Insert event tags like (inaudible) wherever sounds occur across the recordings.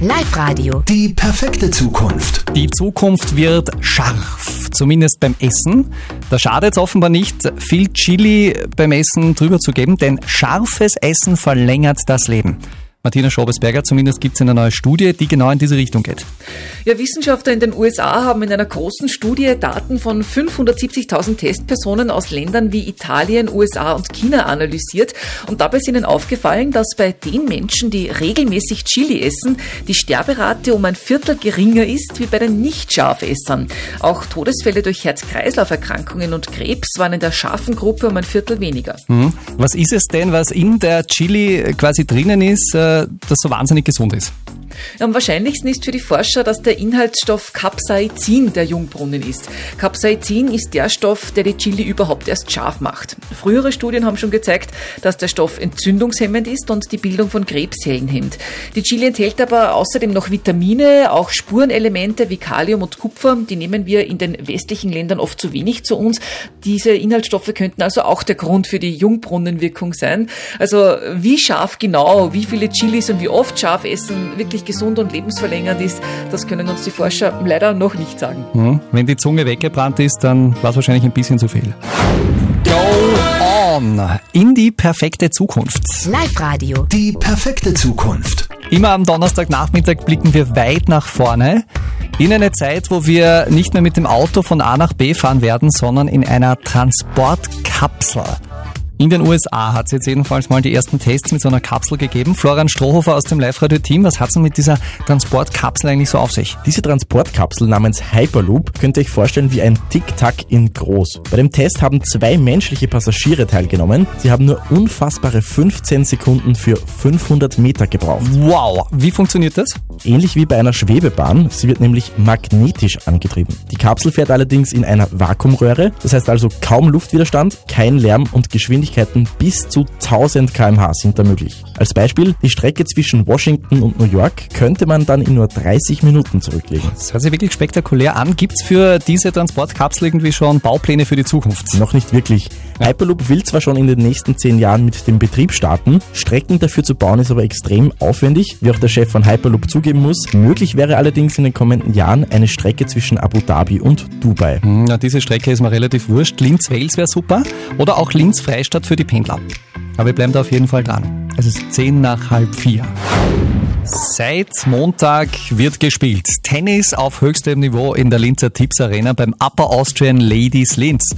Live-Radio. Die perfekte Zukunft. Die Zukunft wird scharf, zumindest beim Essen. Da schadet es offenbar nicht, viel Chili beim Essen drüber zu geben, denn scharfes Essen verlängert das Leben. Martina Schobesberger, zumindest gibt es eine neue Studie, die genau in diese Richtung geht. Ja, Wissenschaftler in den USA haben in einer großen Studie Daten von 570.000 Testpersonen aus Ländern wie Italien, USA und China analysiert. Und dabei ist ihnen aufgefallen, dass bei den Menschen, die regelmäßig Chili essen, die Sterberate um ein Viertel geringer ist wie bei den Nicht-Scharfessern. Auch Todesfälle durch Herz-Kreislauf-Erkrankungen und Krebs waren in der scharfen Gruppe um ein Viertel weniger. Mhm. Was ist es denn, was in der Chili quasi drinnen ist? Äh, das so wahnsinnig gesund ist. Am wahrscheinlichsten ist für die Forscher, dass der Inhaltsstoff Capsaicin der Jungbrunnen ist. Capsaicin ist der Stoff, der die Chili überhaupt erst scharf macht. Frühere Studien haben schon gezeigt, dass der Stoff entzündungshemmend ist und die Bildung von Krebszellen hemmt. Die Chili enthält aber außerdem noch Vitamine, auch Spurenelemente wie Kalium und Kupfer. Die nehmen wir in den westlichen Ländern oft zu wenig zu uns. Diese Inhaltsstoffe könnten also auch der Grund für die Jungbrunnenwirkung sein. Also wie scharf genau, wie viele Chilis und wie oft scharf essen wirklich gesund und lebensverlängernd ist, das können uns die Forscher leider noch nicht sagen. Mhm. Wenn die Zunge weggebrannt ist, dann war es wahrscheinlich ein bisschen zu viel. Go on! In die perfekte Zukunft. Live-Radio. Die perfekte Zukunft. Immer am Donnerstagnachmittag blicken wir weit nach vorne. In eine Zeit, wo wir nicht mehr mit dem Auto von A nach B fahren werden, sondern in einer Transportkapsel. In den USA hat es jetzt jedenfalls mal die ersten Tests mit so einer Kapsel gegeben. Florian Strohhofer aus dem Live-Radio-Team, was hat es denn mit dieser Transportkapsel eigentlich so auf sich? Diese Transportkapsel namens Hyperloop könnt ihr euch vorstellen wie ein Tic-Tac in groß. Bei dem Test haben zwei menschliche Passagiere teilgenommen. Sie haben nur unfassbare 15 Sekunden für 500 Meter gebraucht. Wow, wie funktioniert das? Ähnlich wie bei einer Schwebebahn. Sie wird nämlich magnetisch angetrieben. Die Kapsel fährt allerdings in einer Vakuumröhre. Das heißt also kaum Luftwiderstand, kein Lärm und Geschwindigkeit Geschwindigkeiten bis zu 1000 km/h sind da möglich. Als Beispiel, die Strecke zwischen Washington und New York könnte man dann in nur 30 Minuten zurücklegen. Das hört sich wirklich spektakulär an. Gibt es für diese Transportkapsel irgendwie schon Baupläne für die Zukunft? Noch nicht wirklich. Hyperloop will zwar schon in den nächsten 10 Jahren mit dem Betrieb starten, Strecken dafür zu bauen ist aber extrem aufwendig, wie auch der Chef von Hyperloop zugeben muss. Möglich wäre allerdings in den kommenden Jahren eine Strecke zwischen Abu Dhabi und Dubai. Hm, na, diese Strecke ist mir relativ wurscht. Linz-Wales wäre super. Oder auch Linz-Freistadt Hauptstadt für die Pendler. Aber wir bleiben da auf jeden Fall dran. Es ist 10 nach halb 4. Seit Montag wird gespielt. Tennis auf höchstem Niveau in der Linzer Tipps Arena beim Upper Austrian Ladies Linz.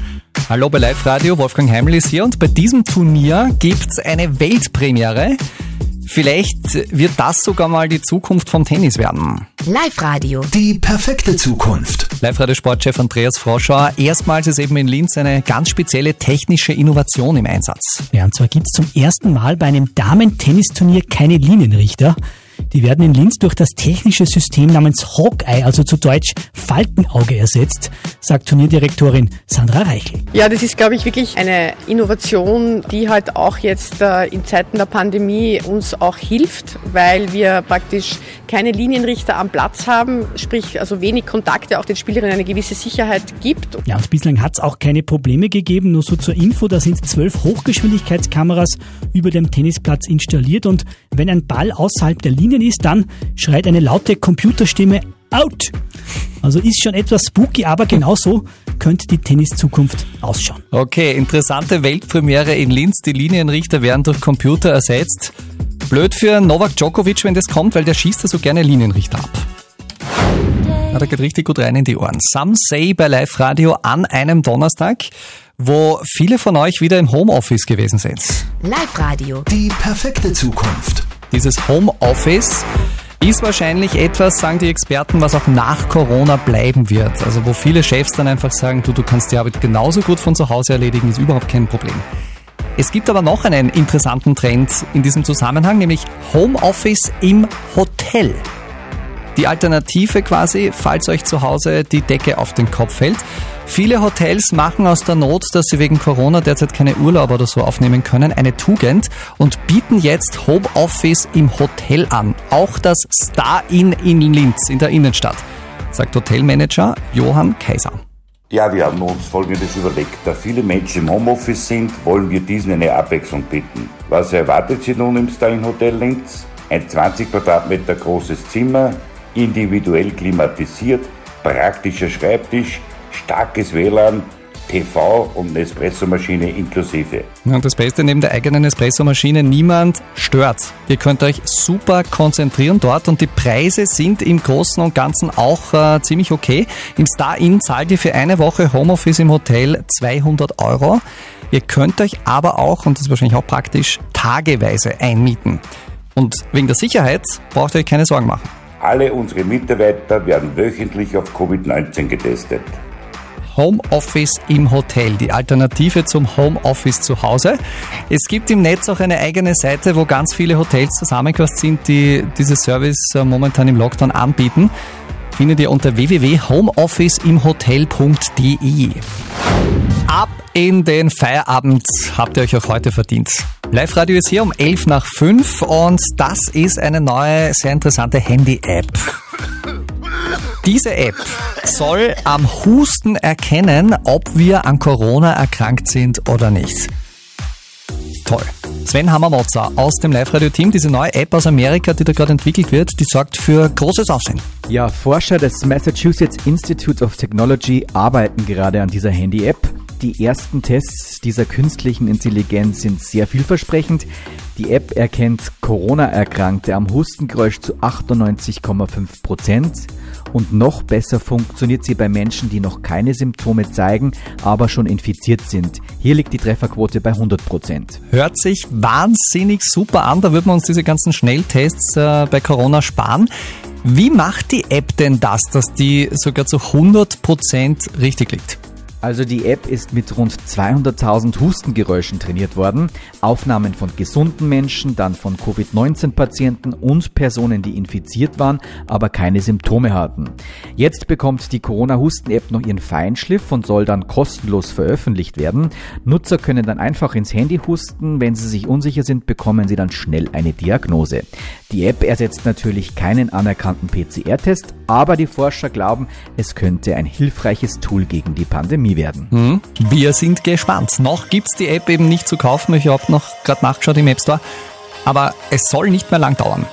Hallo bei Live Radio, Wolfgang Heimel ist hier und bei diesem Turnier gibt's eine Weltpremiere. Vielleicht wird das sogar mal die Zukunft vom Tennis werden. Live-Radio. Die perfekte Zukunft. Live-Radio-Sportchef Andreas Froschauer. Erstmals ist eben in Linz eine ganz spezielle technische Innovation im Einsatz. Ja, und zwar gibt es zum ersten Mal bei einem Damen-Tennisturnier keine Linienrichter. Die werden in Linz durch das technische System namens Hawkeye, also zu Deutsch Falkenauge ersetzt, sagt Turnierdirektorin Sandra Reichel. Ja, das ist, glaube ich, wirklich eine Innovation, die halt auch jetzt äh, in Zeiten der Pandemie uns auch hilft, weil wir praktisch keine Linienrichter am Platz haben, sprich also wenig Kontakte, auch den Spielerinnen eine gewisse Sicherheit gibt. Ja, und bislang hat es auch keine Probleme gegeben. Nur so zur Info, da sind zwölf Hochgeschwindigkeitskameras über dem Tennisplatz installiert und wenn ein Ball außerhalb der Linie ist, dann schreit eine laute Computerstimme out. Also ist schon etwas spooky, aber genau so könnte die Tenniszukunft ausschauen. Okay, interessante Weltpremiere in Linz. Die Linienrichter werden durch Computer ersetzt. Blöd für Novak Djokovic, wenn das kommt, weil der schießt ja so gerne Linienrichter ab. Ja, da geht richtig gut rein in die Ohren. Some Say bei Live Radio an einem Donnerstag, wo viele von euch wieder im Homeoffice gewesen sind. Live Radio. Die perfekte Zukunft. Dieses Homeoffice ist wahrscheinlich etwas, sagen die Experten, was auch nach Corona bleiben wird. Also wo viele Chefs dann einfach sagen, du, du kannst die Arbeit genauso gut von zu Hause erledigen, ist überhaupt kein Problem. Es gibt aber noch einen interessanten Trend in diesem Zusammenhang, nämlich Homeoffice im Hotel. Die Alternative quasi, falls euch zu Hause die Decke auf den Kopf fällt. Viele Hotels machen aus der Not, dass sie wegen Corona derzeit keine Urlaub oder so aufnehmen können, eine Tugend und bieten jetzt Homeoffice im Hotel an. Auch das Star Inn in Linz in der Innenstadt, sagt Hotelmanager Johann Kaiser. Ja, wir haben uns Folgendes überlegt. Da viele Menschen im Homeoffice sind, wollen wir diesen eine Abwechslung bieten. Was erwartet Sie nun im Star Inn Hotel Linz? Ein 20 Quadratmeter großes Zimmer, individuell klimatisiert, praktischer Schreibtisch, starkes WLAN, TV und Nespresso-Maschine inklusive. Und das Beste neben der eigenen Espresso-Maschine, niemand stört. Ihr könnt euch super konzentrieren dort und die Preise sind im Großen und Ganzen auch äh, ziemlich okay. Im Star-In zahlt ihr für eine Woche Homeoffice im Hotel 200 Euro. Ihr könnt euch aber auch, und das ist wahrscheinlich auch praktisch, tageweise einmieten. Und wegen der Sicherheit braucht ihr euch keine Sorgen machen. Alle unsere Mitarbeiter werden wöchentlich auf Covid-19 getestet. Homeoffice im Hotel, die Alternative zum Homeoffice zu Hause. Es gibt im Netz auch eine eigene Seite, wo ganz viele Hotels zusammengefasst sind, die dieses Service äh, momentan im Lockdown anbieten. Findet ihr unter www.homeofficeimhotel.de. Ab in den Feierabend habt ihr euch auch heute verdient. Live-Radio ist hier um 11 nach 5 und das ist eine neue, sehr interessante Handy-App. (laughs) Diese App soll am Husten erkennen, ob wir an Corona erkrankt sind oder nicht. Toll. Sven Hammermotzer aus dem Live-Radio-Team, diese neue App aus Amerika, die da gerade entwickelt wird, die sorgt für großes Aufsehen. Ja, Forscher des Massachusetts Institute of Technology arbeiten gerade an dieser Handy-App. Die ersten Tests dieser künstlichen Intelligenz sind sehr vielversprechend. Die App erkennt Corona-Erkrankte am Hustengeräusch zu 98,5 Prozent. Und noch besser funktioniert sie bei Menschen, die noch keine Symptome zeigen, aber schon infiziert sind. Hier liegt die Trefferquote bei 100 Prozent. Hört sich wahnsinnig super an. Da würden wir uns diese ganzen Schnelltests äh, bei Corona sparen. Wie macht die App denn das, dass die sogar zu 100 Prozent richtig liegt? Also die App ist mit rund 200.000 Hustengeräuschen trainiert worden. Aufnahmen von gesunden Menschen, dann von Covid-19-Patienten und Personen, die infiziert waren, aber keine Symptome hatten. Jetzt bekommt die Corona-Husten-App noch ihren Feinschliff und soll dann kostenlos veröffentlicht werden. Nutzer können dann einfach ins Handy husten. Wenn sie sich unsicher sind, bekommen sie dann schnell eine Diagnose. Die App ersetzt natürlich keinen anerkannten PCR-Test, aber die Forscher glauben, es könnte ein hilfreiches Tool gegen die Pandemie werden. Hm, wir sind gespannt. Noch gibt's die App eben nicht zu kaufen. Ich habe noch gerade nachgeschaut im App Store. Aber es soll nicht mehr lang dauern.